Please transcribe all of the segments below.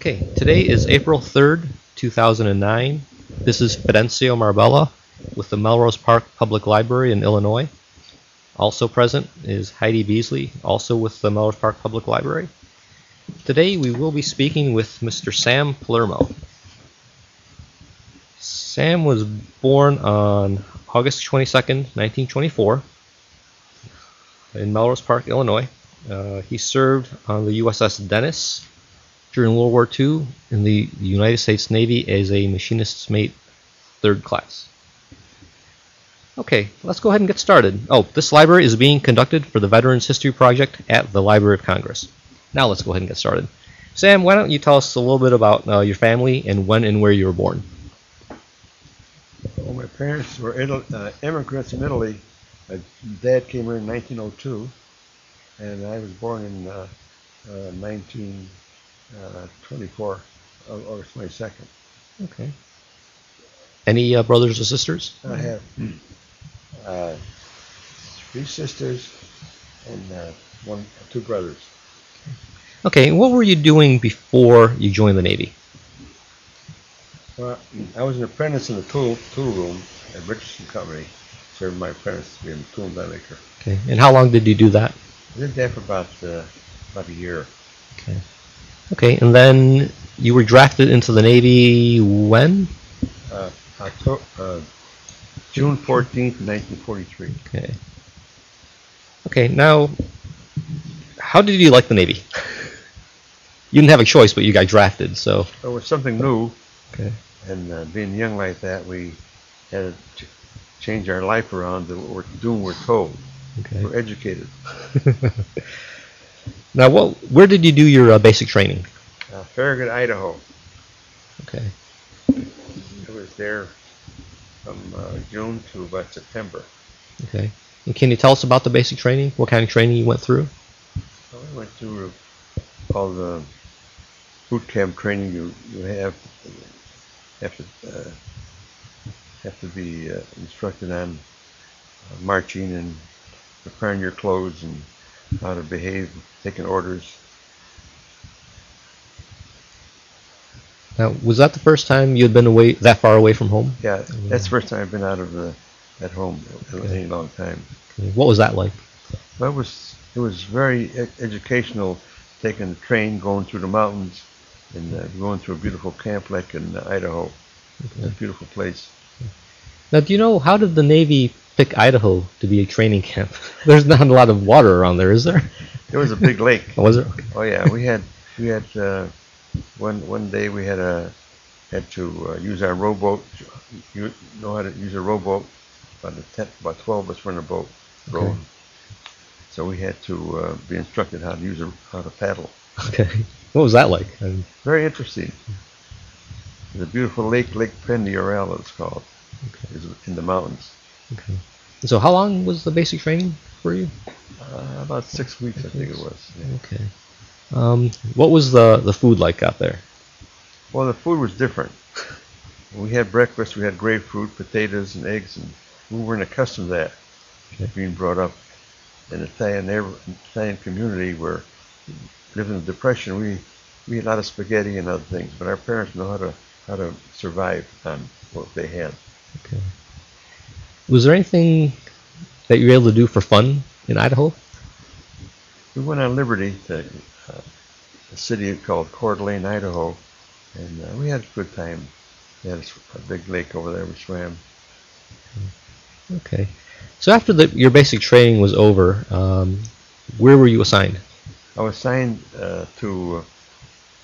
Okay, today is April 3rd, 2009. This is Fidencio Marbella with the Melrose Park Public Library in Illinois. Also present is Heidi Beasley, also with the Melrose Park Public Library. Today we will be speaking with Mr. Sam Palermo. Sam was born on August 22nd, 1924, in Melrose Park, Illinois. Uh, he served on the USS Dennis during World War II in the United States Navy as a machinist's mate, third class. Okay, let's go ahead and get started. Oh, this library is being conducted for the Veterans History Project at the Library of Congress. Now let's go ahead and get started. Sam, why don't you tell us a little bit about uh, your family and when and where you were born? Well, my parents were uh, immigrants in Italy. My dad came here in 1902, and I was born in uh, uh, 1924, Au- August 22nd. Okay. Any uh, brothers or sisters? I have uh, three sisters and uh, one, two brothers. Okay, what were you doing before you joined the Navy? Well, I was an apprentice in the tool tool room at Richardson Company, serving my apprentice to be a tool maker. Okay, and how long did you do that? I did that for about uh, about a year. Okay. Okay, and then you were drafted into the Navy when? Uh, October, uh, June 14th, 1943. Okay. Okay, now, how did you like the Navy? you didn't have a choice, but you got drafted, so. It was something new, Okay. and uh, being young like that, we had to ch- change our life around to what we're doing. We're told. Okay. We're educated. now, what? Where did you do your uh, basic training? Uh, Farragut, Idaho. Okay. I was there from uh, June to about September. Okay. And can you tell us about the basic training? What kind of training you went through? I went through all the boot camp training you, you have have to uh, have to be uh, instructed on uh, marching and preparing your clothes and how to behave, taking orders. Now, was that the first time you had been away that far away from home? Yeah, that's the first time I've been out of the at home in Okay. a long time. Okay. What was that like? Well, it was it was very e- educational, taking the train, going through the mountains, and uh, going through a beautiful camp like in uh, Idaho. It's a beautiful place. Now, do you know how did the Navy pick Idaho to be a training camp? There's not a lot of water around there, is there? There was a big lake. Oh, was there? Oh yeah, we had we had uh, one one day we had a had to uh, use our rowboat. You know how to use a rowboat? About a ten, about twelve of us were in a boat rowing. So we had to uh, be instructed how to use a, how to paddle. Okay. What was that like? Very interesting. A beautiful lake, Lake Pend Oreille, it's called. Okay. It's in the mountains. Okay. So, how long was the basic training for you? Uh, about six weeks, I think it was. yeah. Okay. Um, what was the the food like out there? Well, the food was different. We had breakfast, we had grapefruit, potatoes, and eggs, and we weren't accustomed to that. Okay. Being brought up in the Italian, neighbor, Italian community where living in the Depression, we we had a lot of spaghetti and other things, but our parents know how to how to survive on what they had. Okay. Was there anything that you were able to do for fun in Idaho? We went on Liberty to uh, a city called Coeur d'Alene, Idaho, and uh, we had a good time. We had a, a big lake over there. We swam. Okay. So after the, your basic training was over, um, where were you assigned? I was assigned uh, to uh,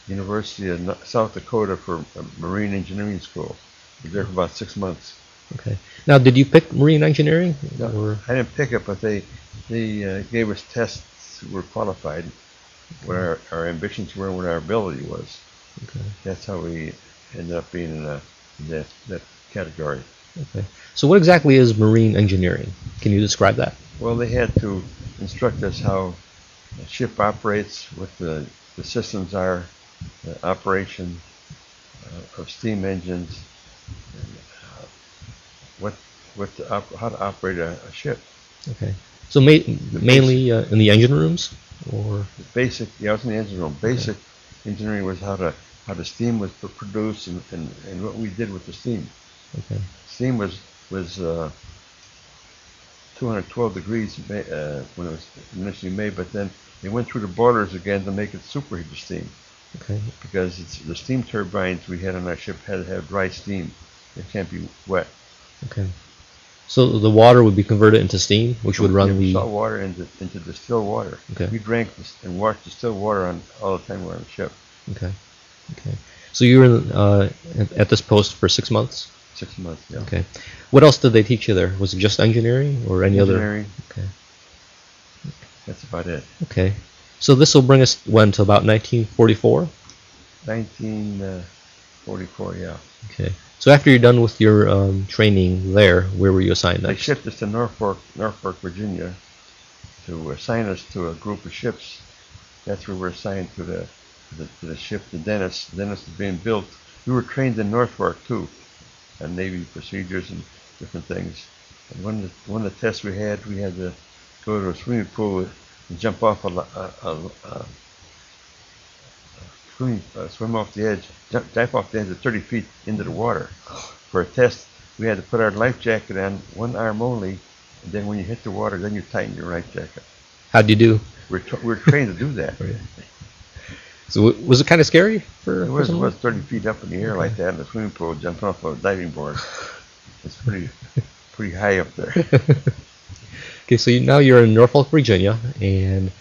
University of South Dakota for Marine Engineering School. I was there for about six months. Okay. Now, did you pick marine engineering? No, Or, I didn't pick it, but they they uh, gave us tests. We were qualified. What our, our ambitions were and what our ability was. okay. That's how we ended up being in, a, in that, that category. Okay. So, what exactly is marine engineering? Can you describe that? Well, they had to instruct us how a ship operates, what the, the systems are, the operation uh, of steam engines, and, what what to op- how to operate a, a ship. Okay. So, ma- mainly uh, in the engine rooms, or The basic, yeah, I was in the engine room. Basic engineering was how to how the steam was pr- produced and, and, and what we did with the steam. Okay. Steam was was uh, 212 degrees ma- uh, when it was initially made, but then they went through the boilers again to make it superheat the steam Okay. because it's the steam turbines we had on our ship had to have dry steam. It can't be wet. Okay. So the water would be converted into steam, which would run the. salt water into into distilled water. Okay. We drank this and washed distilled water on all the time we were on the ship. Okay. Okay. So you were in, uh, at- at this post for six months. Six months. Yeah. Okay. What else did they teach you there? Was it just engineering or any other? Engineering. Okay. That's about it. Okay. So this will bring us when to about 1944. 1944. Yeah. Okay. So after you're done with your um, training there, where were you assigned They shipped us to Norfolk, Norfolk, Virginia, to assign us to a group of ships. That's where we're assigned to the to the, to the ship, the Dennis. Dennis is being built. We were trained in Norfolk too, on Navy procedures and different things. And one of the, one of the tests we had, we had to go to a swimming pool and jump off a, a, a, a swim, uh, swim off the edge, jump, dive off the edge of 30 feet into the water. For a test, we had to put our life jacket on one arm only, and then when you hit the water, then you tighten your life jacket. How'd you do? We're, t- we're trained to do that. So was it kind of scary for? It for was, it was 30 feet up in the air like that in the swimming pool, jumping off a diving board. It's pretty, pretty high up there. Okay, so you, now you're in Norfolk, Virginia, and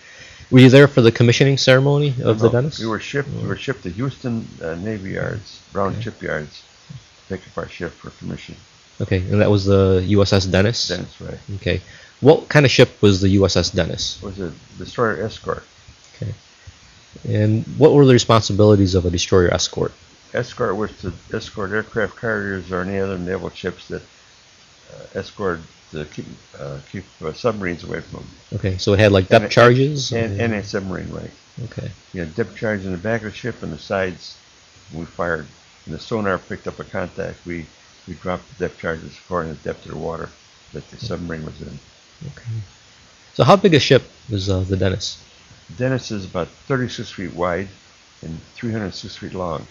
were you there for the commissioning ceremony of the No, Dennis? We were shipped. We were shipped to Houston uh, Navy Yards, Brown Okay. Shipyards, to pick up our ship for commission. Okay, and that was the USS Dennis. Dennis, right? Okay, what kind of ship was the USS Dennis? Was a destroyer escort. Okay, and what were the responsibilities of a destroyer escort? Escort was to escort aircraft carriers or any other naval ships that escort to keep uh, keep uh, submarines away from them. Okay, so it had like depth And- charges. And, and a submarine right. okay, You had depth charge in the back of the ship and the sides. We fired, and the sonar picked up a contact. We we dropped the depth charges according to the depth of the water that the submarine was in. okay. So how big a ship was uh, the Dennis? Dennis is about 36 feet wide and 306 feet long,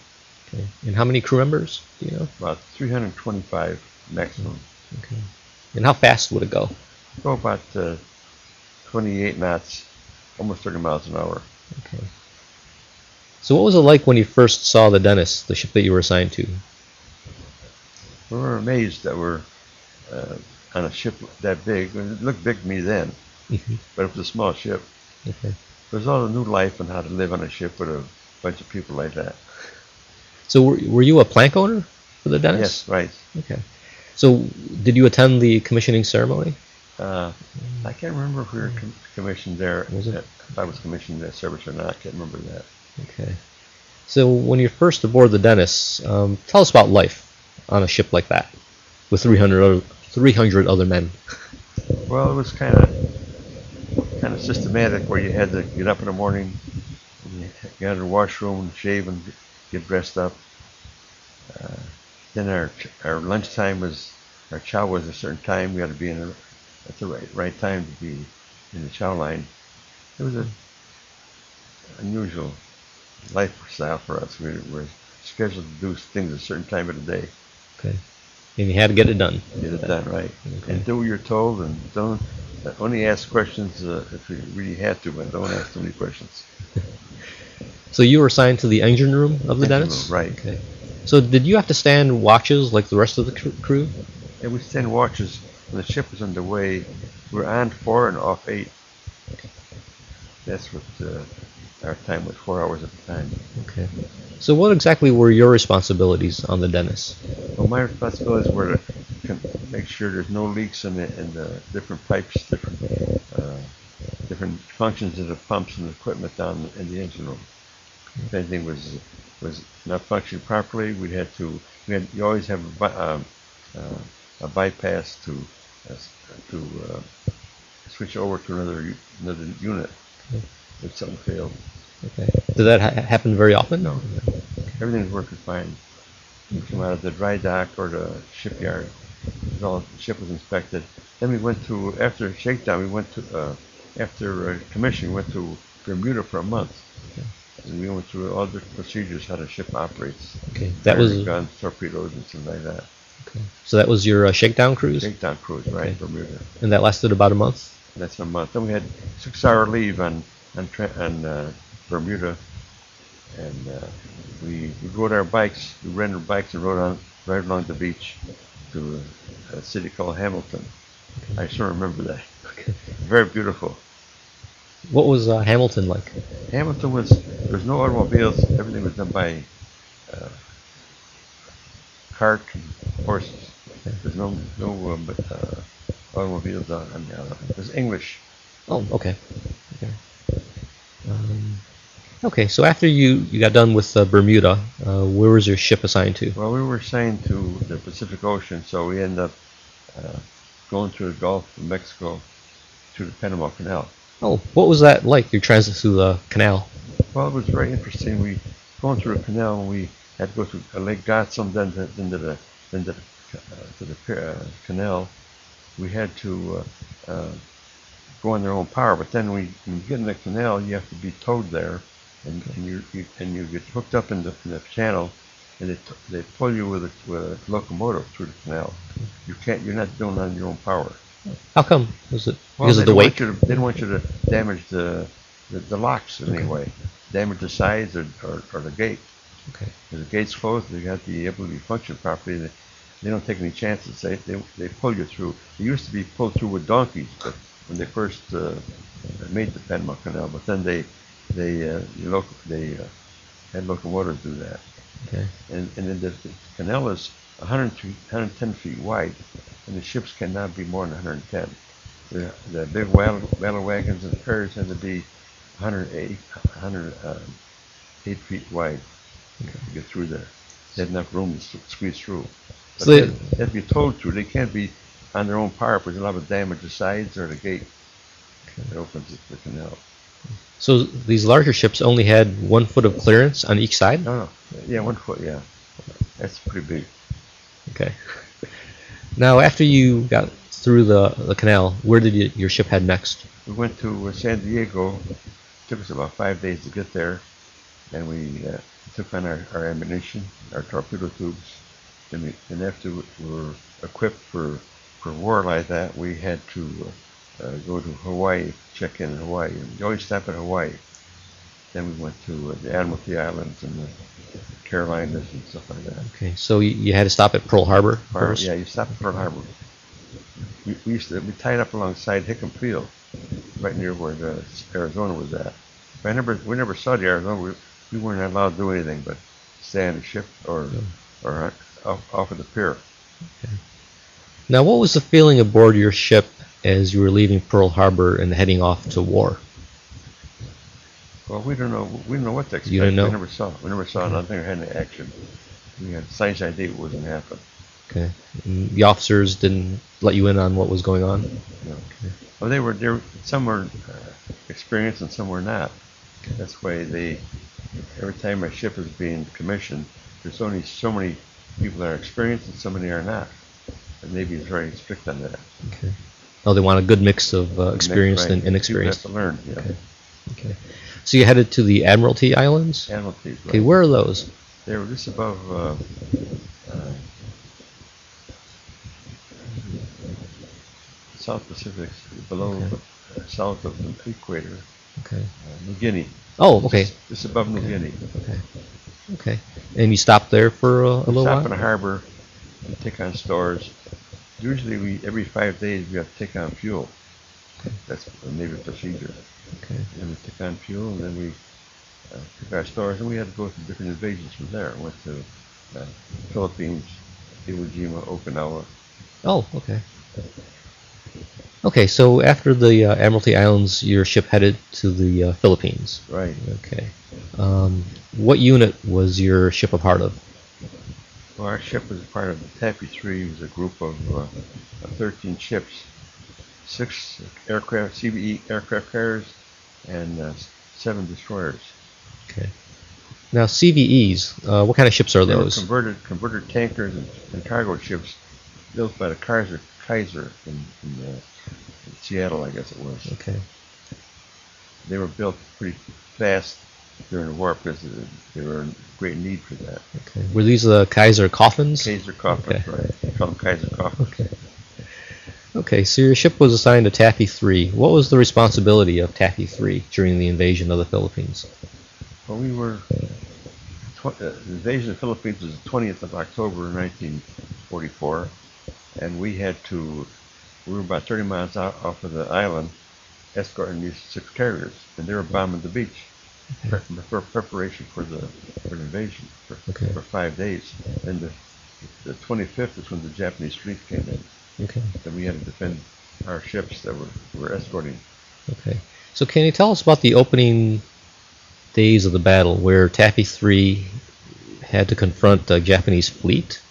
Okay, and how many crew members? Do you know? about 325 maximum. Okay, and how fast would it go? Go about uh, 28 knots, almost 30 miles an hour. Okay. So what was it like when you first saw the Dennis, the ship that you were assigned to? We were amazed that we're uh, on a ship that big. It looked big to me then, Mhm. but it was a small ship. Okay. It was all a new life and how to live on a ship with a bunch of people like that. So were, were you a plank owner for the Dennis? Yes, right. Okay. So did you attend the commissioning ceremony? Uh, I can't remember if we were com- commissioned there. Was it? If I was commissioned in that service or not, I can't remember that. Okay. So when you're first aboard the Dennis, um, tell us about life on a ship like that with 300 other, 300 other men. Well, it was kind of kind of systematic where you had to get up in the morning, and you go to the washroom, shave, and get dressed up. Then our our lunchtime was our chow was a certain time. We had to be in the, at the right right time to be in the chow line. It was a unusual lifestyle for us. We were scheduled to do things at a certain time of the day. Okay. And you had to get it done. Get it done right. Okay. And do what you're told and don't only ask questions uh, if you really have to, but don't ask too many questions. So you were assigned to the engine room of the Engine Dennis? room, right. Okay. So did you have to stand watches like the rest of the cr- crew? And we stand watches when the ship was underway. We're on four and off eight. That's what uh, our time was, four hours at a time. Okay. So what exactly were your responsibilities on the Dennis? Well, my responsibilities were to make sure there's no leaks in the, in the different pipes, different uh, different functions of the pumps and equipment down in the engine room. If anything was was not functioning properly, we had to we had you always have a, um, uh, a bypass to uh, to uh, switch over to another u- another unit if something failed. Okay. Did that ha- happen very often? No. Everything was working fine. We came out of the dry dock or the shipyard. It all, the ship was inspected. Then we went to, after shakedown, we went to, uh, after uh, commission, we went to Bermuda for a month. And we went through all the procedures how the ship operates. Okay, that was guns, torpedoes, and things like that. okay. So that was your uh, shakedown cruise, Shakedown cruise, right? Okay. Bermuda. and that lasted about a month. That's a month. Then we had six-hour leave on on, on uh, Bermuda, and uh, we we rode our bikes. We rented bikes and rode on right along the beach to a, a city called Hamilton. I still remember that. Okay. Very beautiful. What was uh, Hamilton like? Hamilton was there was no automobiles. Everything was done by uh, cart and horses. There's no no um, but, uh, automobiles on, on the island. Was English. Oh, okay. Okay. Um, okay. So after you you got done with uh, Bermuda, uh, where was your ship assigned to? Well, we were assigned to the Pacific Ocean, so we ended up uh, going through the Gulf of Mexico through the Panama Canal. Oh, what was that like? Your transit through the canal. Well, it was very interesting. We going through a canal, and we had to go through Lake Gatun, then to, the then to the, uh, to the uh, canal. We had to uh, uh, go on their own power, but then we when you get in the canal, you have to be towed there, and, and you, you and you get hooked up in the, in the channel, and they they pull you with a, with a locomotive through the canal. You can't. You're not doing on your own power. How come? Was it Well, because they of the didn't? Want you to, they didn't want you to damage the the, the locks in any Okay. way, damage the sides or, or, or the gate. Okay. If the gate's closed, they got to be able to function properly. They, they don't take any chances. They, they they pull you through. It used to be pulled through with donkeys, but when they first uh, made the Panama Canal, but then they they uh, the local, they uh, had locomotives do that. Okay. And and then the, the canal is 100 feet, 110 feet wide, and the ships cannot be more than 110. The, the big battle wagons and ferries had to be 108, 108 um, feet wide to get through there. They had enough room to squeeze through. But So they- they, have to be towed through. They can't be on their own power because they'll have to damage the sides or the gate that opens the canal. So these larger ships only had one foot of clearance on each side. No, no. Yeah, one foot, yeah. That's pretty big. Okay. Now, after you got through the the canal, where did you, your ship head next? We went to uh, San Diego. took us about five days to get there. Then we uh, took on our, our ammunition, our torpedo tubes. Then we, and after we were equipped for, for war like that, we had to uh, go to Hawaii, check in Hawaii. And we always stop at Hawaii. Then we went to uh, the Admiralty Islands and the Carolinas and stuff like that. Okay, so you, you had to stop at Pearl Harbor Pearl- first. Yeah, you stop at Pearl Harbor. We, we used to we tied up alongside Hickam Field, right near where the Arizona was at. But I never we never saw the Arizona. We, we weren't allowed to do anything but stay on the ship or or off, off of the pier. Okay. Now, what was the feeling aboard your ship as you were leaving Pearl Harbor and heading off to war? Well, we don't know we don't know what to expect. You didn't know? We never saw. We never saw nothing or had any action. We had science idea what was going to happen. Okay, and the officers didn't let you in on what was going on. No. Well, they were there. Some were uh, experienced and some were not. Okay. That's why they. Every time a ship is being commissioned, there's only so many people that are experienced and so many are not. The Navy is very strict on that. Okay. Oh, they want a good mix of uh, experienced Right. and inexperienced. have to learn. Yeah. Okay. Okay. So you headed to the Admiralty Islands. Admiralties. Okay, where are those? They were just above. Uh, uh, South Pacific, below, Okay. uh, south of the equator, Okay. uh, New Guinea. Oh, okay. Just, just above New Guinea. Okay. Okay. And you stopped there for uh, a little stop while. in the harbor and take on stores. Usually, we every five days we have to take on fuel. That's a Navy procedure. Okay. And we took on fuel, and then we uh, took our stores, and we had to go through different invasions from there. Went to uh, Philippines, Iwo Jima, Okinawa. Oh, okay. Okay, so after the uh, Admiralty Islands, your ship headed to the uh, Philippines. Right. Okay. Um, what unit was your ship a part of? Well, our ship was a part of the Taffy Three. It was a group of, uh, of 13 ships, six aircraft, CVE aircraft carriers, and uh, seven destroyers. Okay. Now CVEs, uh, what kind of ships are They those? converted converted tankers and, and cargo ships built by the Kaiser Kaiser in, in, uh, in Seattle, I guess it was. Okay. They were built pretty fast during the war because they were in great need for that. Okay. Were these the Kaiser coffins? Kaiser coffins, Okay. right? They call them Kaiser coffins. Okay. Okay, so your ship was assigned to Taffy 3. What was the responsibility of Taffy 3 during the invasion of the Philippines? Well, we were. Tw- uh, the invasion of the Philippines was the 20th of October 1944, and we had to. We were about 30 miles out off of the island, escorting these six carriers, and they were bombing the beach pre- for preparation for the for invasion for, Okay. for five days. And the the 25th is when the Japanese fleet came in, Okay. and we had to defend our ships that were were escorting. Okay. So can you tell us about the opening days of the battle where Taffy 3 had to confront the Japanese fleet?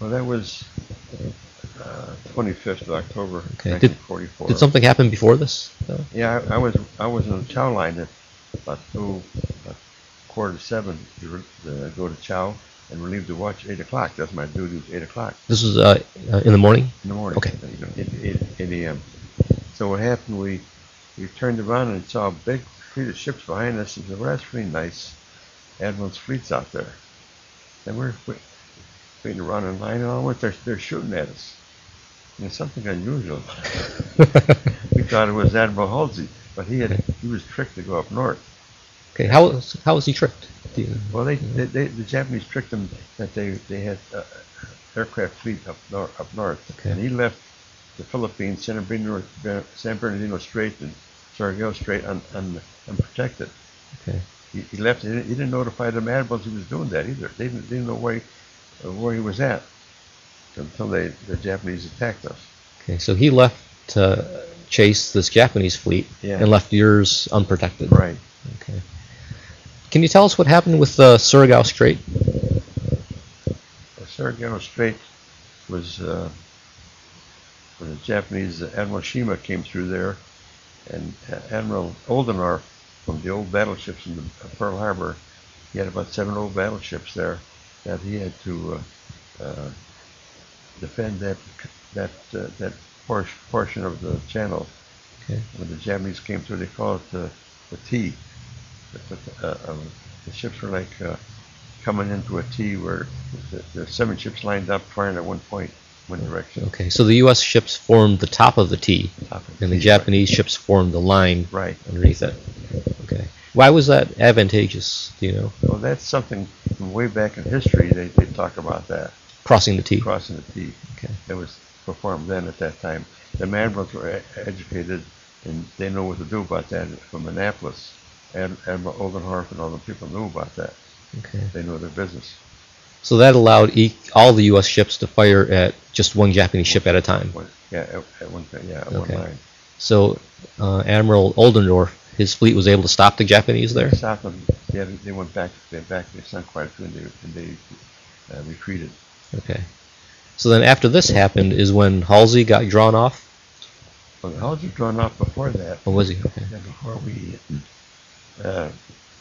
Well, that was uh, 25th of October, Okay. Did- 1944. Did something happen before this? though? Yeah, I, I was I was in the chow line at about two, about quarter to seven to go to chow and relieve the watch eight o'clock. That's my duty. Was eight o'clock This is uh, uh, in the morning? in the morning. Okay. you know, eight, eight, 8 a.m. So what happened? We we turned around and saw a big fleet of ships behind us, and said, "Well, that's pretty nice. Admiral's fleet's out there." And we're wait- waiting around in line, and all once they're they're shooting at us. And it's something unusual. we thought it was Admiral Halsey, but he had he was tricked to go up north. Okay, how was, how was he tricked? Do you- Well, they, they, they the Japanese tricked him that they they had uh, aircraft fleet up north, up north, Okay. and he left the Philippines, San Bernardino, San Bernardino Strait and Surigao Strait un, un, unprotected. Okay. He, he left. He didn't, he didn't notify the admirals he was doing that either. They didn't, they didn't know where he, uh, where he was at until they the Japanese attacked us. Okay, so he left to chase this Japanese fleet Yeah. and left yours unprotected. Right. Okay. Can you tell us what happened with the Surigao Strait? The Surigao Strait was uh, when the Japanese uh, Admiral Shima came through there, and uh, Admiral Oldendorf from the old battleships in the, uh, Pearl Harbor, he had about seven old battleships there that he had to uh, uh, defend that that uh, that por- portion of the channel. Okay. When the Japanese came through, they called it the, the T. The, the, uh, um, the ships were like uh, coming into a T where the, the seven ships lined up firing at one point, one direction. Okay, so the U.S. ships formed the top of the T, Top of and the T, Japanese ships formed the line Right. underneath it. Okay. Why was that advantageous? Do you know? Well, that's something from way back in history. They, they talk about that Crossing the T. crossing the T. Okay. That was performed then at that time. The admirals were e- educated and they know what to do about that from Annapolis. Ad, Admiral Oldendorf and all the people knew about that. Okay. They knew their business. So that allowed e- all the U.S. ships to fire at just one Japanese ship at a time. One, yeah, at, at one time, yeah, at Okay. one line. So uh, Admiral Oldendorf, his fleet was able to stop the Japanese there. South of, yeah, they- they went back, they back, they sunk quite a few and they, and they uh, retreated. Okay. So then after this happened is when Halsey got drawn off. Well, the were drawn off before that. Or was he? Okay. Yeah, before we, uh,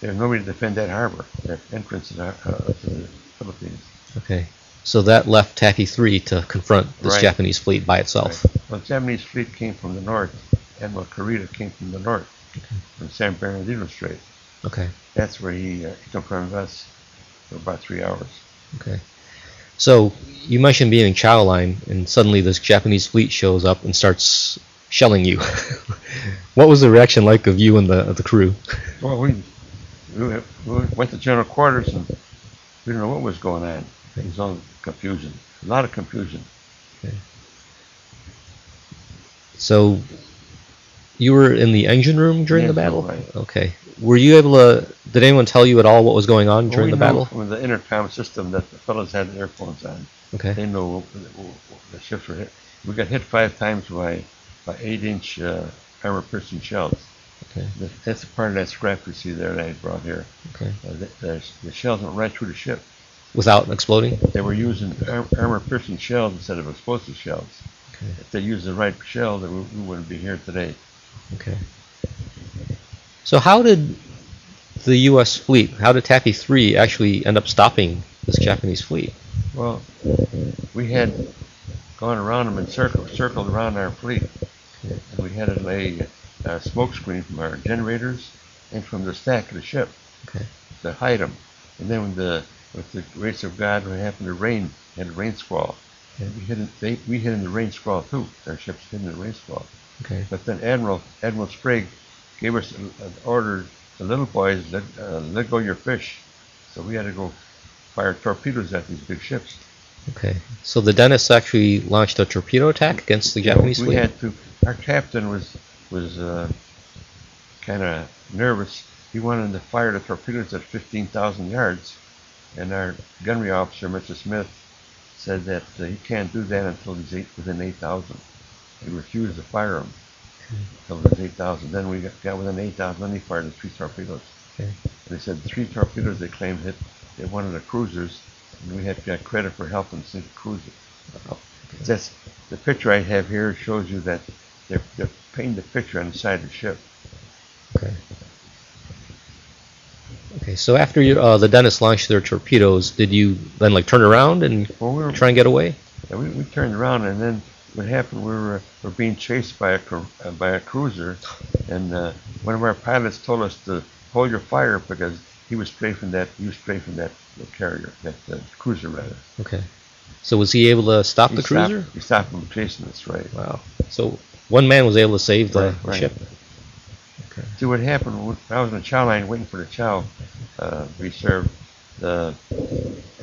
there was nobody to defend that harbor, that entrance to the, uh, to the Philippines. Okay. So that left Taffy 3 to confront this Right. Japanese fleet by itself. Well, the Japanese fleet came from the north. Admiral Kurita came from the north, from San Bernardino Strait. Okay. That's where he, uh, he confronted us for about three hours. Okay. So you mentioned being in Chow Line, and suddenly this Japanese fleet shows up and starts shelling you. what was the reaction like of you and the of the crew? Well, we, we went- to general quarters and we didn't know what was going on. It was all confusion, a lot of confusion. So you were in the engine room during the battle. right. Okay. Were you able to? Did anyone tell you at all what was going on Well, during we the battle? From the intercom system that the fellows had earphones on. Okay. They know the ships were hit. We got hit five times by, by eight-inch uh, armor-piercing shells. Okay. That- That's part of that scrap you see there that I brought here. Okay. Uh, the, the, the shells went right through the ship. Without exploding. They were using ar- armor-piercing shells instead of explosive shells. Okay. If they used the right shell, then we, we wouldn't be here today. Okay. So how did the U.S. fleet, how did Taffy 3 actually end up stopping this Japanese fleet? Well, we had gone around them in circle, circled around our fleet. And we had to lay a smoke screen from our generators and from the stack of the ship Okay. to hide them. And then when the with the grace of God, when it happened to rain, had a rain squall. Okay. We hid in, they, we hid in the rain squall too. Our ship's hid in the rain squall. Okay. But then Admiral Admiral Sprague gave us an an order. The little boys let uh, let go your fish. So we had to go fire torpedoes at these big ships. Okay. So the Dennis actually launched a torpedo attack against the Japanese we fleet. had to. Our captain was was uh, kind of nervous. He wanted to fire the torpedoes at 15,000 yards, and our gunnery officer, Mr. Smith, said that uh, he can't do that until he's eight, within 8,000. He refused to fire them until it was 8,000. Then we got, got within 8,000. Then he fired the three torpedoes. Okay. And they said the three torpedoes they claimed hit hit one of the cruisers, and we had got credit for helping sink the cruiser. That's the picture I have here shows you that they're, they're painting the picture on the side of the ship. Okay. Okay. So after you, uh, the Dennis launched their torpedoes, did you then like turn around and Well, we were try and get away? yeah, we, we turned around, and then what happened? We were were being chased by a cru- uh, by a cruiser, and uh, one of our pilots told us to hold your fire because he was strafing that he was strafing that uh, carrier, that uh, cruiser rather. Okay. So was he able to stop He the stopped- cruiser? He stopped him from chasing us, right? Wow. So one man was able to save the, Right, right. ship. Okay. See what happened when I was in the chow line waiting for the chow uh, to be served. The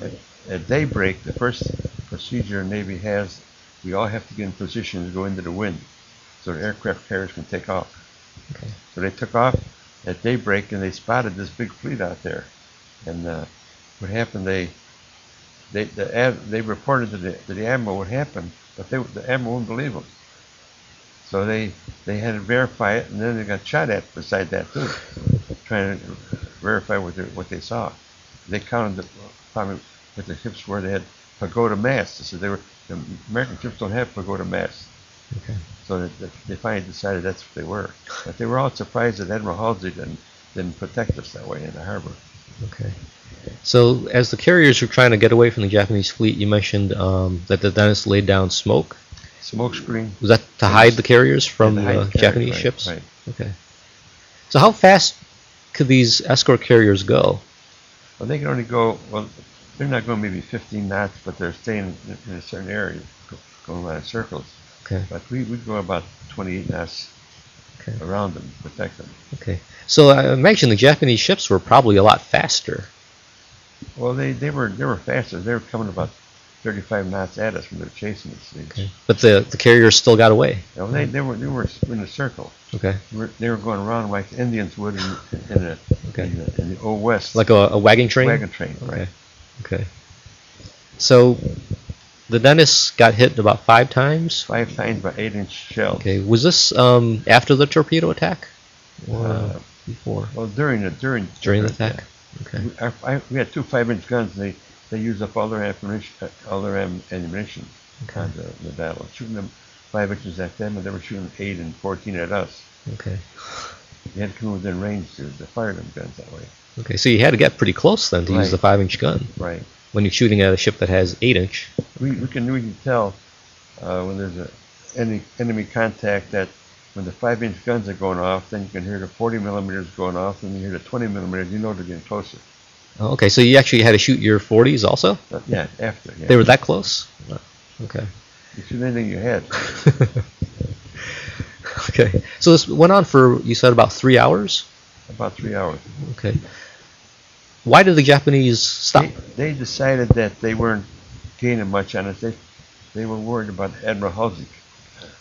at, at daybreak, the first procedure Navy has, we all have to get in position to go into the wind, so the aircraft carriers can take off. Okay. So they took off at daybreak, and they spotted this big fleet out there. And uh, what happened? They they the they reported to the to the admiral what happened, but they, the admiral wouldn't believe them. So they they had to verify it, and then they got shot at beside that too, trying to verify what they what they saw. They counted the probably what the ships were. They had pagoda masts. Said they were the American ships don't have pagoda masts. Okay. So they finally decided that's what they were. But they were all surprised that Admiral Halsey didn't, didn't protect us that way in the harbor. Okay. So as the carriers were trying to get away from the Japanese fleet, you mentioned um, that the Dennis laid down smoke. Smoke screen. Was that to hide the carriers from the carrier, Japanese right, ships? Right. Okay. So how fast could these escort carriers go? Well, they can only go, well, they're not going maybe 15 knots, but they're staying in, in a certain area, going around in circles. Okay. But we, we go about 28 knots Okay. around them, protect them. Okay. So I imagine the Japanese ships were probably a lot faster. Well, they, they were they were faster. They were coming about 35 knots at us when they were chasing us. Okay. But the the carriers still got away. well, they, they were they were in a circle. Okay. They were, they were going around like the Indians would in, in, the, Okay. in, the, in the old west. Like a, a wagon train. wagon train, right? Okay. So the Dennis got hit about five times. Five times by eight inch shells. Okay. Was this um, after the torpedo attack? Or Uh, before? Well, during the during During the attack? Okay. We, our, I, we had two five inch guns. And they they used up all their ammunition, uh, all their am, ammunition Okay. on the, the battle. Shooting them five inches at them, and they were shooting eight and fourteen at us. Okay. You had to come within range to, to fire them guns that way. Okay. So you had to get pretty close then to use Right. the five inch gun Right. When you're shooting at a ship that has eight inch. We, we can we can tell uh, when there's a any enemy contact that when the five inch guns are going off, then you can hear the 40 millimeters going off, and you hear the 20 millimeters. You know they're getting closer. Oh, okay. So you actually had to shoot your 40s also? But yeah, after yeah. They were that close? Okay. You shoot anything you had. okay. So this went on for, you said, about three hours? About three hours. Okay. Why did the Japanese stop? They, they decided that they weren't gaining much on us. They they were worried about Admiral Halsey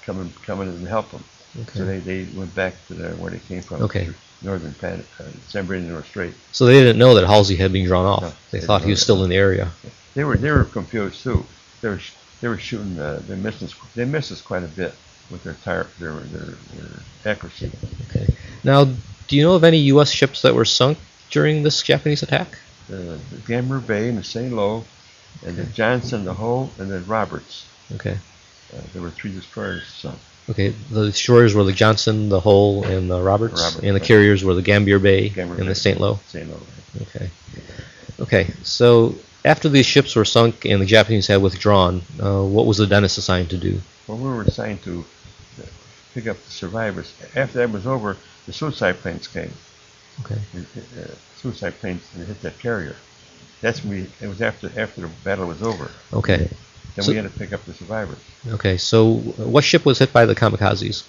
coming coming in and help them. Okay. So they, they went back to the, where they came from. Okay. Northern Pan, uh, San Bernardino Strait. So they didn't know that Halsey had been drawn off. No, they they thought he was that. still in the area. They were they were confused too. They were they were shooting. Uh, they missed us. They missed us quite a bit with their tire their their, their accuracy. Okay. Now, do you know of any U.S. ships that were sunk during this Japanese attack? The, the Gambier Bay and the St. Lo, and the. Johnston, the Hull, and the Roberts. Okay. Uh, there were three destroyers sunk. Okay. The destroyers were the Johnston, the Hull, and the Roberts, Roberts, and the right. carriers were the Gambier Bay Gamber and Bay. the St. Lo. St. Lo. right. Okay. Okay. So after these ships were sunk and the Japanese had withdrawn, uh, what was the Dennis assigned to do? Well, we were assigned to uh, pick up the survivors. After that was over, the suicide planes came. Okay. uh, suicide planes and hit that carrier. That's when we. It was after after the battle was over. Okay. Then So- we had to pick up the survivors. Okay. So, what ship was hit by the kamikazes?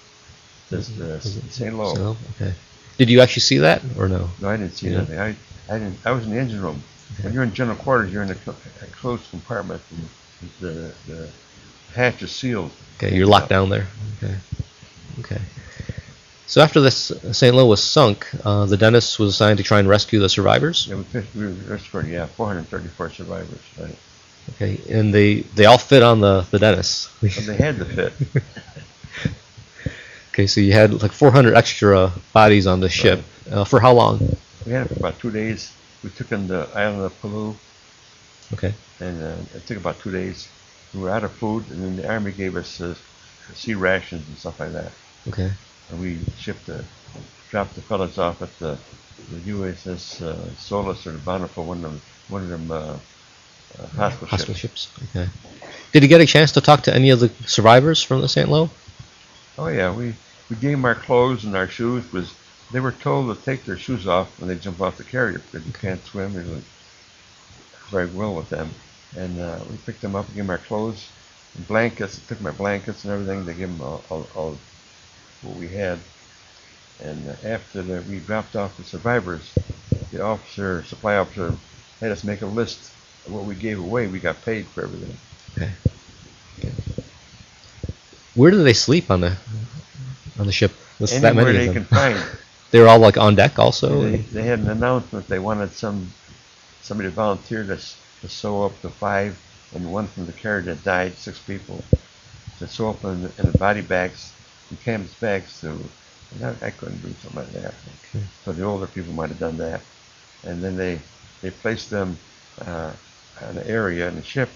This uh, St. Lo. So, okay. Did you actually see that or no? No, I didn't see Yeah. nothing. I, I didn't. I was in the engine room. When you're in general quarters, you're in a, a closed compartment. And the the hatch is sealed. Okay, you're locked down there. Okay. Okay. So after this St. Lo was sunk, uh, the Dennis was assigned to try and rescue the survivors. Yeah, we, rescued, yeah, 434 survivors. Right. Okay, and they they all fit on the the Dennis. But they had to fit. okay, so you had like 400 extra bodies on the ship. Uh, for how long? We had it for about two days. We took in the island of Palau, Okay. and uh, it took about two days. We were out of food, and then the army gave us uh, sea rations and stuff like that. Okay. And we shipped the, dropped the fellas off at the, the USS uh, Solace or the Bountiful, one of them, one of them uh, uh, hospital, Hospital ships. ships. Okay. Did you get a chance to talk to any of the survivors from the St. Lo? Oh yeah, we we gave them our clothes and our shoes. Was they were told to take their shoes off when they jump off the carrier because you can't swim. They were very well with them, and uh, we picked them up, gave them our clothes, and blankets. Took my blankets and everything. They gave them all, all, all what we had. And after the, we dropped off the survivors, the officer, supply officer, had us make a list of what we gave away. We got paid for everything. Okay. okay. Where do they sleep on the on the ship? Was that Anywhere many they can find. They were all like on deck also. They, they had an announcement. They wanted some somebody to volunteer to, to sew up the five and one from the carrier that died, six people, to sew up in, in the body bags, in canvas bags. so I, I couldn't do something like that. Okay. So the older people might have done that, and then they they placed them uh, an area in the ship.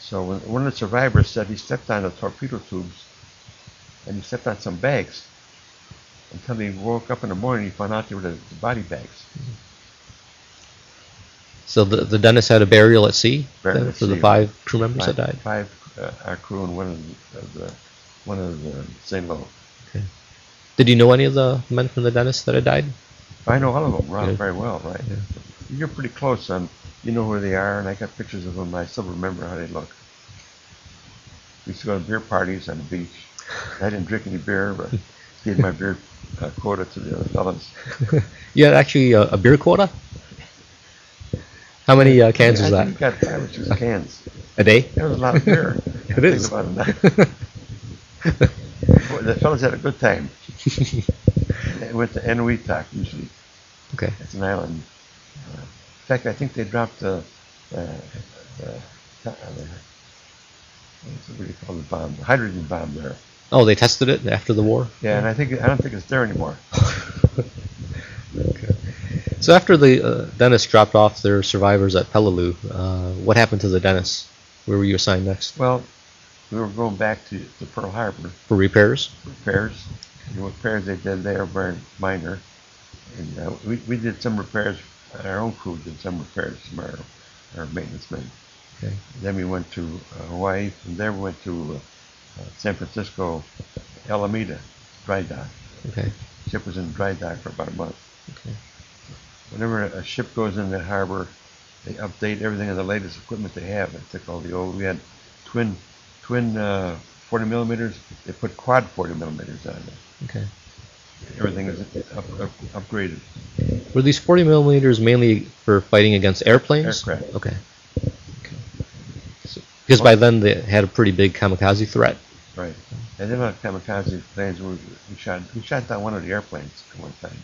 So when, one of the survivors said he stepped on the torpedo tubes, and he stepped on some bags until he woke up in the morning. He found out they were the, the body bags. So the the Dennis had a burial at sea Burial then at for the sea. five crew members Five, that died. five uh, our crew and one of the, of the one of the St. Lo. Did you know any of the men from the Dennis that had died? I know all of them Ron, Yeah. very well, right? Yeah. You're pretty close. Um, you know where they are, and I got pictures of them. I still remember how they look. We used to go to beer parties on the beach. I didn't drink any beer, but gave my beer uh, quota to the other fellas. You had actually a, a beer quota. How many uh, cans I was that? we got five or six cans. A day? That was a lot of beer. It is. about it now. Boy, the fellas had a good time. They went to Eniwetok usually. okay. It's an island. Uh, in fact, I think they dropped the, uh, the, uh, the what's it really called the bomb, the hydrogen bomb there. Oh, they tested it after the war. Yeah, and I think I don't think it's there anymore. Okay. So after the uh, Dennis dropped off their survivors at Peleliu, uh, what happened to the Dennis? Where were you assigned next? Well, we were going back to, to Pearl Harbor For repairs? repairs. And what repairs they did there were minor, and uh, we we did some repairs. Our own crew did some repairs from our our maintenance men. Okay. Then we went to uh, Hawaii. From there we went to uh, uh, San Francisco, Alameda, dry dock. Okay. Ship was in dry dock for about a month. Okay. Whenever a ship goes in the harbor, they update everything of the latest equipment they have. They took all the old. We had twin, twin uh, 40 millimeters. They put quad 40 millimeters on it. Okay. Everything is up, up, upgraded. Were these 40 millimeters mainly for fighting against airplanes? Aircraft. Okay. okay. So, because by then they had a pretty big kamikaze threat. Right. And then on kamikaze planes, we, we shot we shot down one of the airplanes at one time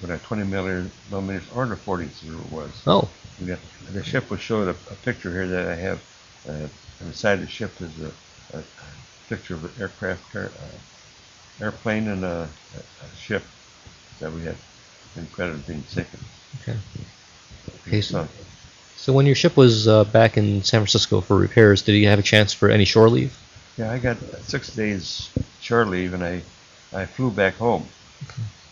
with our 20 millimeter, millimeters or the 40s as it was. Oh. We got, the ship was showed a, a picture here that I have. Uh, on the side of the ship is a, a, picture of an aircraft, car, uh, airplane and a, a, a ship that we had been credited being sinking. Okay. Okay. So, So, so when your ship was uh, back in San Francisco for repairs, did you have a chance for any shore leave? yeah, I got six days shore leave and I, I flew back home.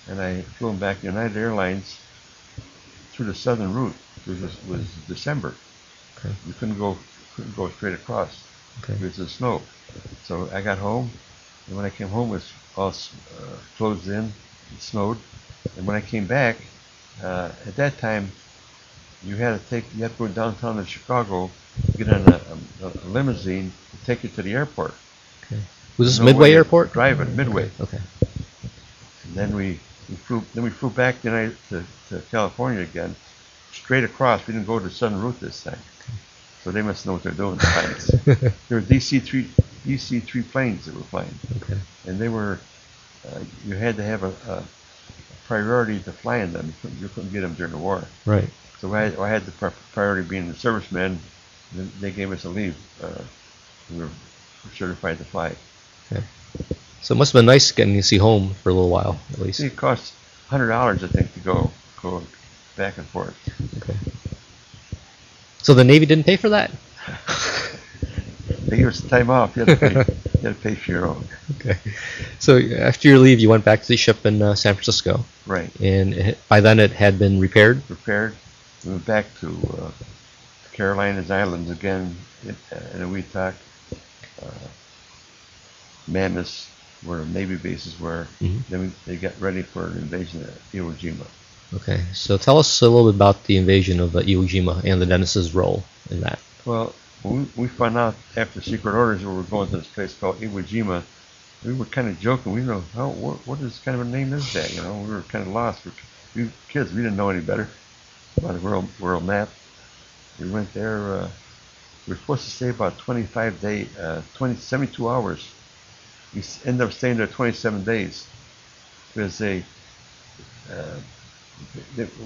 And I flew back to United Airlines through the southern route. It was, was December. Okay. You couldn't go couldn't go straight across. Okay. because of snow. So I got home, and when I came home, it was all uh, closed in, it snowed. And when I came back, uh, at that time, you had to take, you had to go downtown to Chicago, get on a, a, a limousine to take you to the airport. Okay. Was this No Midway way. Airport? Driving, Midway. Okay. And then we, we flew, then we flew back the night to, to California again, straight across. We didn't go to Southern Route this time. So they must know what they're doing. the there were DC three, DC three planes that were flying, Okay. and they were, uh, you had to have a, a priority to fly in them. You couldn't, you couldn't get them during the war. Right. So I, I had the pri- priority being the servicemen. They gave us a leave. Uh, we were certified to fly. Okay. So it must have been nice getting to see home for a little while, at least. It cost hundred dollars, I think, to go go back and forth. Okay. So the Navy didn't pay for that? Gave us time off. You had to pay, you had to pay for your own. Okay. So after your leave, you went back to the ship in uh, San Francisco, Right. and it, by then it had been repaired. Prepared. We went back to uh, Carolinas Islands again in, uh, in Eniwetok. Uh, Manus, where Navy bases were. Mhm. Then we, they got ready for an invasion of Iwo Jima. Okay. So tell us a little bit about the invasion of uh, Iwo Jima and the Dennis's role in that. Well, we, we found out after secret orders we were going to this place called Iwo Jima, we were kind of joking. We know how what, what is kind of a name is that? You know, we were kind of lost. We, we kids, we didn't know any better about the world world map. We went there. Uh, we were supposed to stay about 25 day, uh, 20, 72 hours. We ended up staying there 27 days because they, uh,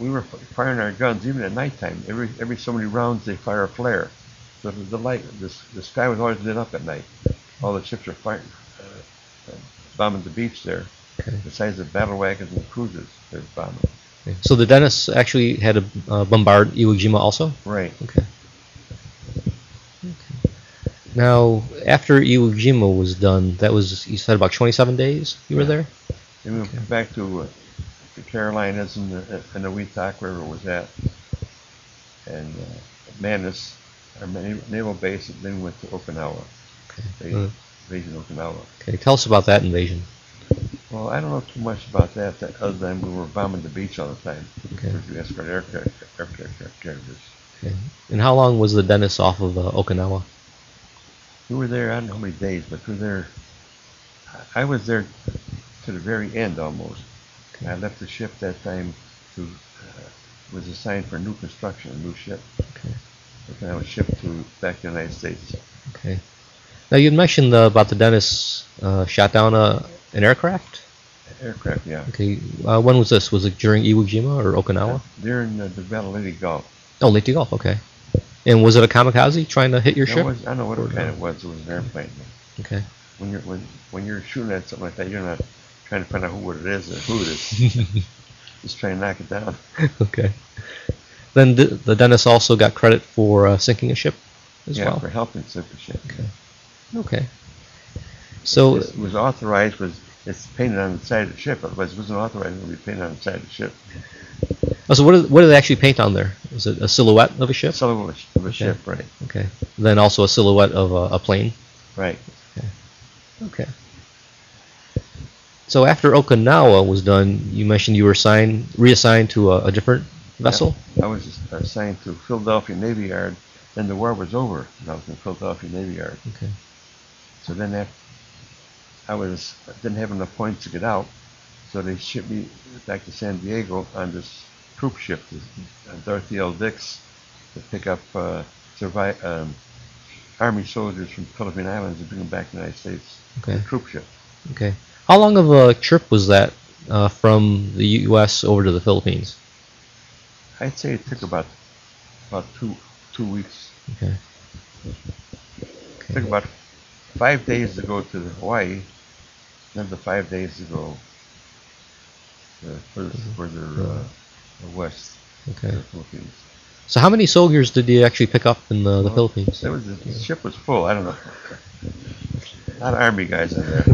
we were firing our guns even at nighttime. Every every so many rounds they fire a flare. So the, the light, the, the sky was always lit up at night. All the ships are firing, uh, uh, bombing the beach there. Okay. Besides the battle wagons and the cruisers, they're bombing. Okay. So the Dennis actually had to uh, bombard Iwo Jima also. Right. Okay. Okay. Now, after Iwo Jima was done, that was you said about 27 days you were there. Then we went back to uh, the Carolinas and the, and the Weetak River was at, and uh, Manus, our naval base. And then went to Okinawa. Okay. They Uh, invasion Okinawa. okay. Tell us about that invasion. Well, I don't know too much about that, that other than we were bombing the beach all the time. Okay. We escort aircraft, aircraft carriers. Okay. And how long was the Dennis off of uh, Okinawa? We were there, I don't know how many days, but we were there. I I was there to the very end almost. I left the ship that time to, uh, was assigned for new construction, a new ship. Okay. And I was shipped to back to the United States. Okay. Now you mentioned uh, about the Dennis uh, shot down a, an aircraft. Aircraft, yeah. Okay. Uh, when was this? Was it during Iwo Jima or Okinawa? During uh, the Battle of Leyte Gulf. Oh, Leyte Gulf. Okay. And was it a kamikaze trying to hit your That ship? was- I don't know what kind it was. It was an airplane. Okay. When you're when when you're shooting at something like that, you're not trying to find out who what it is or who it is. Just trying to knock it down. okay. Then the, the Dennis also got credit for uh, sinking a ship as yeah, well. for helping sink the ship. Okay. Okay. So It was authorized, was it's painted on the side of the ship. Otherwise, it wasn't authorized to be painted on the side of the ship. Oh, so what did, what did they actually paint on there? Was it a silhouette of a ship? Silhouette of a, Okay. ship, right? Okay. Then also a silhouette of a, a plane. Right. Okay. So after Okinawa was done, you mentioned you were assigned, reassigned to a, a different vessel. I was assigned to Philadelphia Navy Yard. Then the war was over, and I was in Philadelphia Navy Yard. Okay. So then after, I was didn't have enough points to get out, so they shipped me back to San Diego on this troop ship, this, uh, Dorothea L. Dix, to pick up uh, survive, um, Army soldiers from Philippine Islands and bring them back to the United States. Okay. The troop ship. Okay. How long of a trip was that uh, from the U.S. over to the Philippines? I'd say it took about about two two weeks. Okay. It took about five days to go to Hawaii, then the five days to go uh, further, further uh, west to Okay. the Philippines. So how many soldiers did you actually pick up in the, the Well, Philippines? There was the ship was full. I don't know. A lot of army guys in there.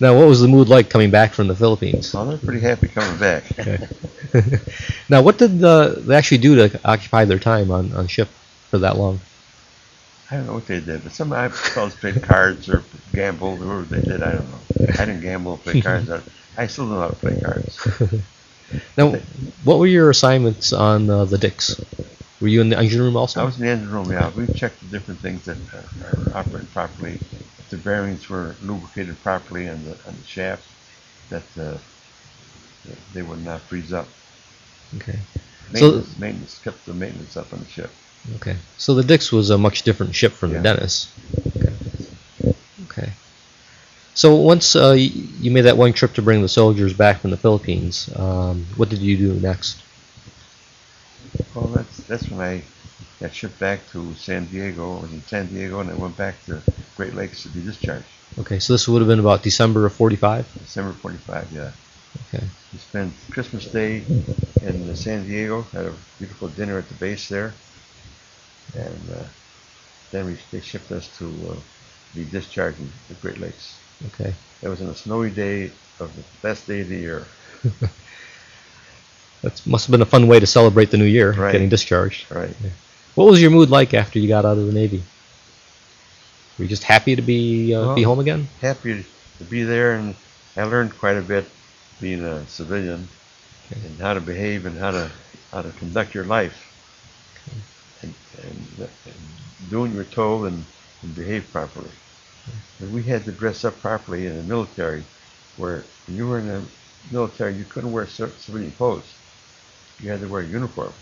Now, what was the mood like coming back from the Philippines? So they're pretty happy coming back. Now, what did uh, they actually do to occupy their time on, on ship for that long? I don't know what they did, but some I fellas played cards or gambled or whatever they did. I don't know. I didn't gamble or play cards. I, I still don't know how to play cards. Now, what were your assignments on uh, the Dix? Were you in the engine room also? I was in the engine room, yeah. We checked the different things that are operating properly, if the bearings were lubricated properly on the, on the shaft, that uh, they would not freeze up. Okay. Maintenance, maintenance kept the maintenance up on the ship. Okay. So the Dix was a much different ship from Yeah. the Dennis. Okay. Okay. So once uh, you made that one trip to bring the soldiers back from the Philippines, um, what did you do next? Well, that's that's when I got shipped back to San Diego. I was in San Diego, and I went back to Great Lakes to be discharged. Okay, so this would have been about December of 45? December 45, yeah. Okay. We spent Christmas Day in San Diego, had a beautiful dinner at the base there, and uh, then we, they shipped us to uh, be discharged in the Great Lakes. Okay. It was on a snowy day of the best day of the year. That must have been a fun way to celebrate the new year, Right. getting discharged. Right. What was your mood like after you got out of the Navy? Were you just happy to be uh, be home again? Happy to be there, and I learned quite a bit being a civilian Okay. and how to behave and how to how to conduct your life and, and, and doing what you're told and, and behave properly. And we had to dress up properly in the military, where when you were in the military, you couldn't wear civilian clothes. You had to wear a uniform.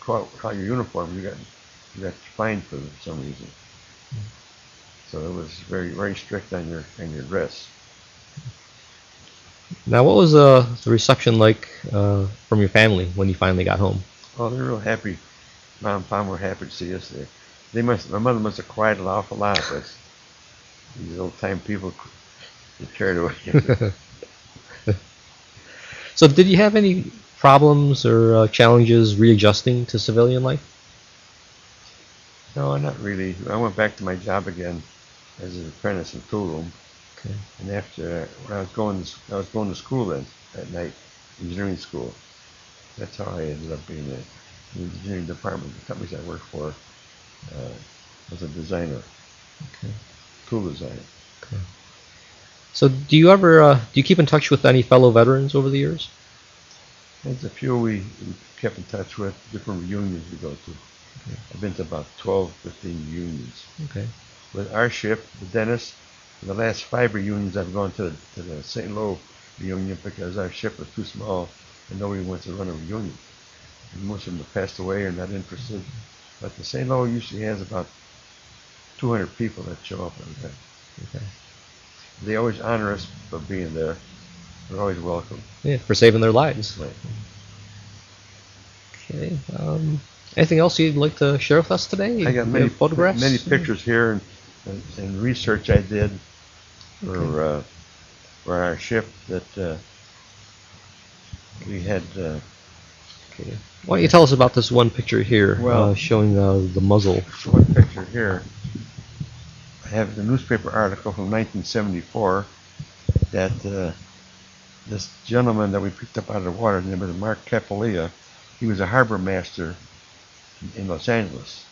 Caught, caught your uniform, you got you got fined for some reason. So it was very very strict on your on your dress. Now, what was uh, the reception like uh, from your family when you finally got home? Oh, they're real happy. Mom and Pop were happy to see us there. They must. My mother must have cried an awful lot, but these old time people get carried away. So, did you have any problems or uh, challenges readjusting to civilian life? no, not really. I went back to my job again as an apprentice in tool room, Okay. and after when I was going, to, I was going to school then at night, engineering school. That's how I ended up being in the engineering department. The companies I worked for uh, was a designer, Okay. tool designer. So, do you ever uh, do you keep in touch with any fellow veterans over the years? There's a few we, we kept in touch with, different reunions we go to. I've been to about 12, 15 reunions. Okay. With our ship, the Dennis, the last five reunions I've gone to, to the St. Lo reunion because our ship was too small and nobody wants to run a reunion. And most of them have passed away or not interested. But the St. Lo usually has about 200 people that show up every time. Okay. They always honor us for being there. We're always welcome. Yeah, for saving their lives. Right. Okay. Um, anything else you'd like to share with us today? I got You many photographs. many pictures here, and, and, and research I did for uh, for our ship that uh, we had. Uh, Okay. Why don't you tell us about this one picture here, Well- uh, showing uh, the muzzle? one picture here. I have the newspaper article from 1974 that uh, this gentleman that we picked up out of the water, his name was Mark Capolia. He was a harbor master in- Los Angeles.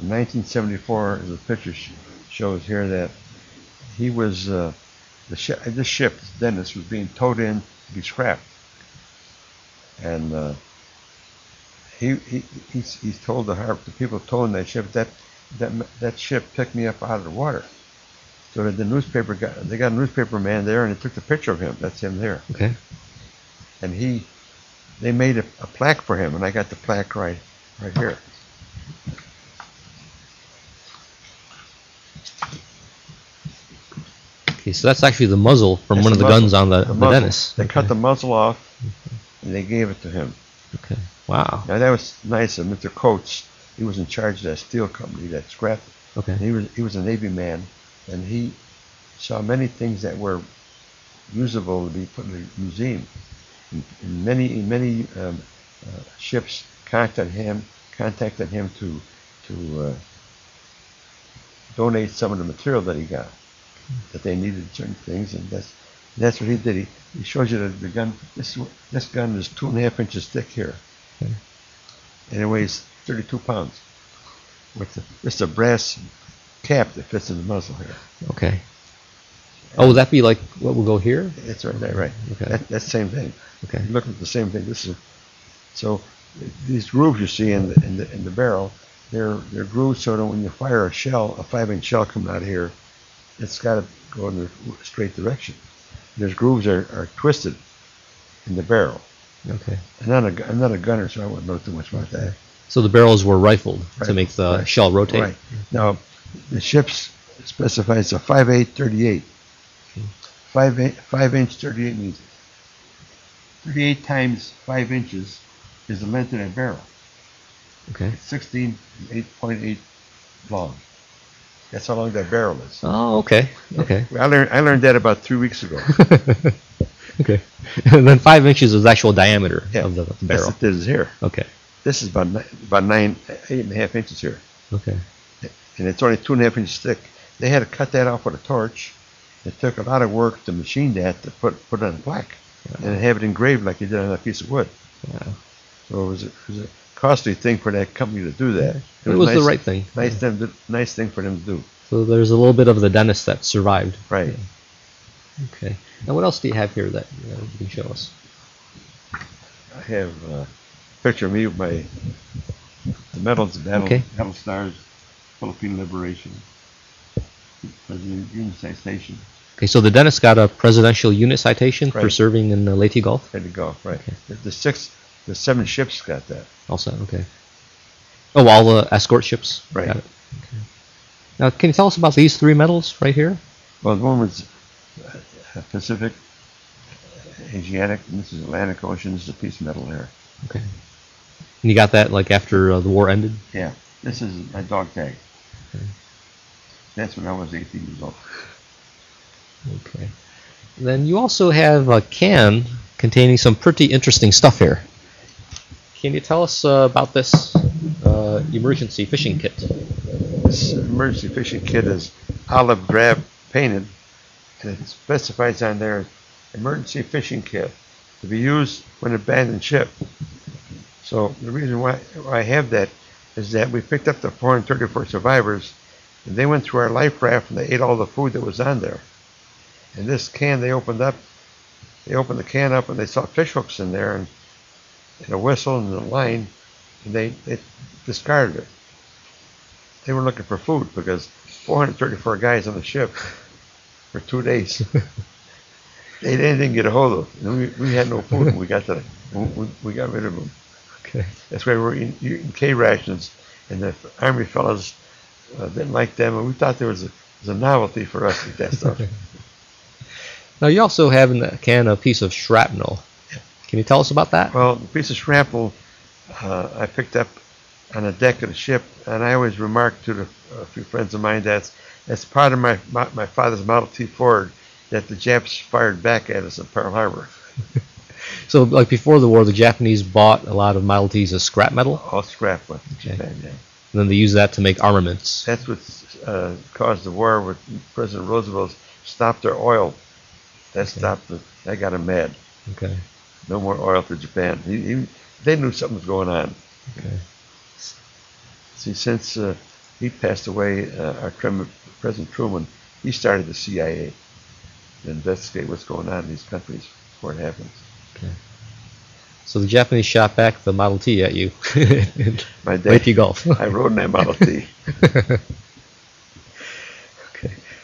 In 1974, the picture sh- shows here that he was uh, the shi this ship, Dennis, was being towed in to be scrapped, and uh, he, he he's, he's told the harbor, the people towing that ship that that that ship picked me up out of the water. So the newspaper got they got a newspaper man there and they took the picture of him. That's him there, Okay. and he they made a, a plaque for him, and I got the plaque right right here. Okay, so that's actually the muzzle from That's one of the muzzle. guns on the, the, muzzle. Dennis. They cut the muzzle off, and they gave it to him. Okay. Wow. Now that was nice of Mr. Coates. He was in charge of that steel company that scrapped it. Okay. And he was he was a Navy man, and he saw many things that were usable to be put in the museum. And, and many many um, uh, ships contacted him contacted him to to uh, donate some of the material that he got that they needed certain things, and that's that's what he did. He, he shows you the, the gun. This this gun is two and a half inches thick here, Okay. and it weighs 32 pounds. With the, just a brass cap that fits in the muzzle here. Okay. Oh, would that be like what will go here? It's right there, right. Okay. That, that's the same thing. Okay. You're looking at the same thing. This is so these grooves you see in the in the in the barrel, they're they're grooves so that when you fire a shell, a five inch shell coming out of here, it's got to go in the straight direction. There's grooves are, are twisted in the barrel. Okay. I'm not a I'm not a gunner, so I wouldn't know too much about that. So the barrels were rifled to make the right, shell rotate. Right. Now, the ship's specifies a 5.8 38. 5, eight, 5 inch 38 means 38 times 5 inches is the length of that barrel. Okay. It's 16.8 long. That's how long that barrel is. Oh, okay. Okay. I learned, I learned that about three weeks ago. okay. and then five inches is the actual diameter Yeah, of the That's barrel. what this is here. Okay. This is about about nine, eight and a half inches here. Okay. And it's only two and a half inches thick. They had to cut that off with a torch. It took a lot of work to machine that to put put it on a plaque and have it engraved like you did on a piece of wood. Yeah. So it was, a, it was a costly thing for that company to do that. It was the nice, right thing. Nice them, to, nice thing for them to do. So there's a little bit of the Dennis that survived. Right. Okay. Now what else do you have here that uh, you can show us? I have a picture of me with my the medals, battle, Okay. battle stars, Philippine Liberation, President Unity citation. Okay, so the Dennis got a presidential unit citation for Right. serving in uh, Leyte Gulf. Had to go right. The, the six, the seven ships got that. Also, okay. Oh, all the escort ships. Right. Got it. Okay. Now, can you tell us about these three medals right here? Well, the one was uh, Pacific, Asiatic, and this is Atlantic Ocean. This is a peace medal there. Okay. And you got that like after uh, the war ended. Yeah, this is my dog tag. Okay. That's when I was 18 years old. Okay. Then you also have a can containing some pretty interesting stuff here. Can you tell us uh, about this uh, emergency fishing kit? This emergency fishing kit is olive drab painted, and it specifies on there emergency fishing kit to be used when abandoned ship. So the reason why, why I have that is that we picked up the 434 survivors, and they went through our life raft and they ate all the food that was on there. And this can they opened up, they opened the can up and they saw fish hooks in there and, and a whistle and a line, and they, they discarded it they were looking for food because 434 guys on the ship for two days. they didn't get a hold of. And we, we had no food when we got to the, we, we got rid of them. Okay. That's why we were eating, eating K rations, and the army fellows uh, didn't like them, and we thought there was a, was a novelty for us to eat that stuff. Now you also have in the can a piece of shrapnel. Can you tell us about that? Well, the piece of shrapnel uh, I picked up on the deck of the ship, and I always remarked to the, a few friends of mine that that's part of my, my my father's Model T Ford that the Japs fired back at us at Pearl Harbor. So, like before the war, the Japanese bought a lot of Ts as scrap metal, All scrap went to Okay. Japan. Yeah. and then they used that to make armaments. That's what uh, caused the war with President Roosevelt stopped their oil. That stopped the. That got him mad. Okay. No more oil to Japan. He, he, they knew something was going on. Okay. See, since uh, he passed away, uh, our President Truman, he started the CIA to investigate what's going on in these countries before it happens. So the Japanese shot back the Model T at you My dad, Leyte Gulf. I rode my Model T. okay.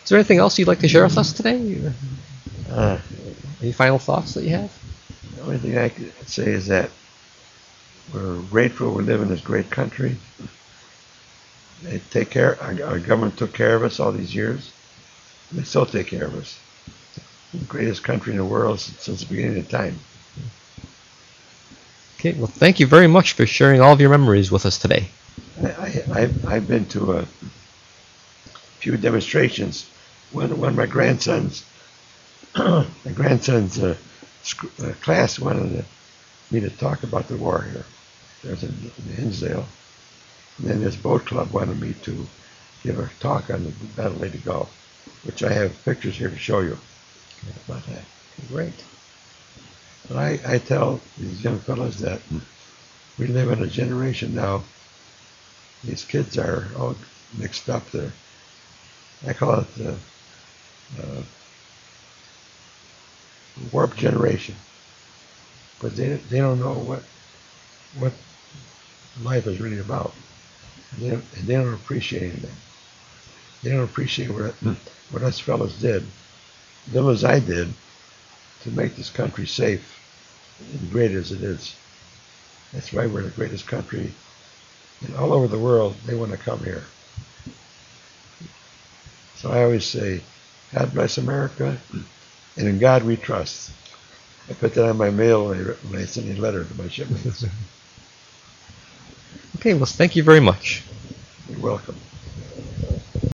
Is there anything else you'd like to share with us today? Uh, Any final thoughts that you have? the only thing I could say is that we're grateful we live in this great country. They take care. Our, our government took care of us all these years. They still take care of us. The greatest country in the world since, since the beginning of time. Okay. Well, thank you very much for sharing all of your memories with us today. I, I, I've, been to a few demonstrations. One, one of my grandsons, my grandson's uh, sc- uh, class wanted to, me to talk about the war here. There's in, in Hinsdale. And then this boat club wanted me to give a talk on the Battle of Leyte Gulf, which I have pictures here to show you about that. Great. But I, I tell these young fellows that we live in a generation now. These kids are all mixed up. They're, I call it the uh, warped generation. But they, they don't know what what life is really about. And they, don't, and they don't appreciate anything. They don't appreciate what, what us fellows did, little as I did, to make this country safe and great as it is. That's why we're the greatest country. And all over the world, they want to come here. So I always say, God bless America, and in God we trust. I put that on my mail when I, when I send a letter to my shipmates. Okay, well, thank you very much. You're welcome.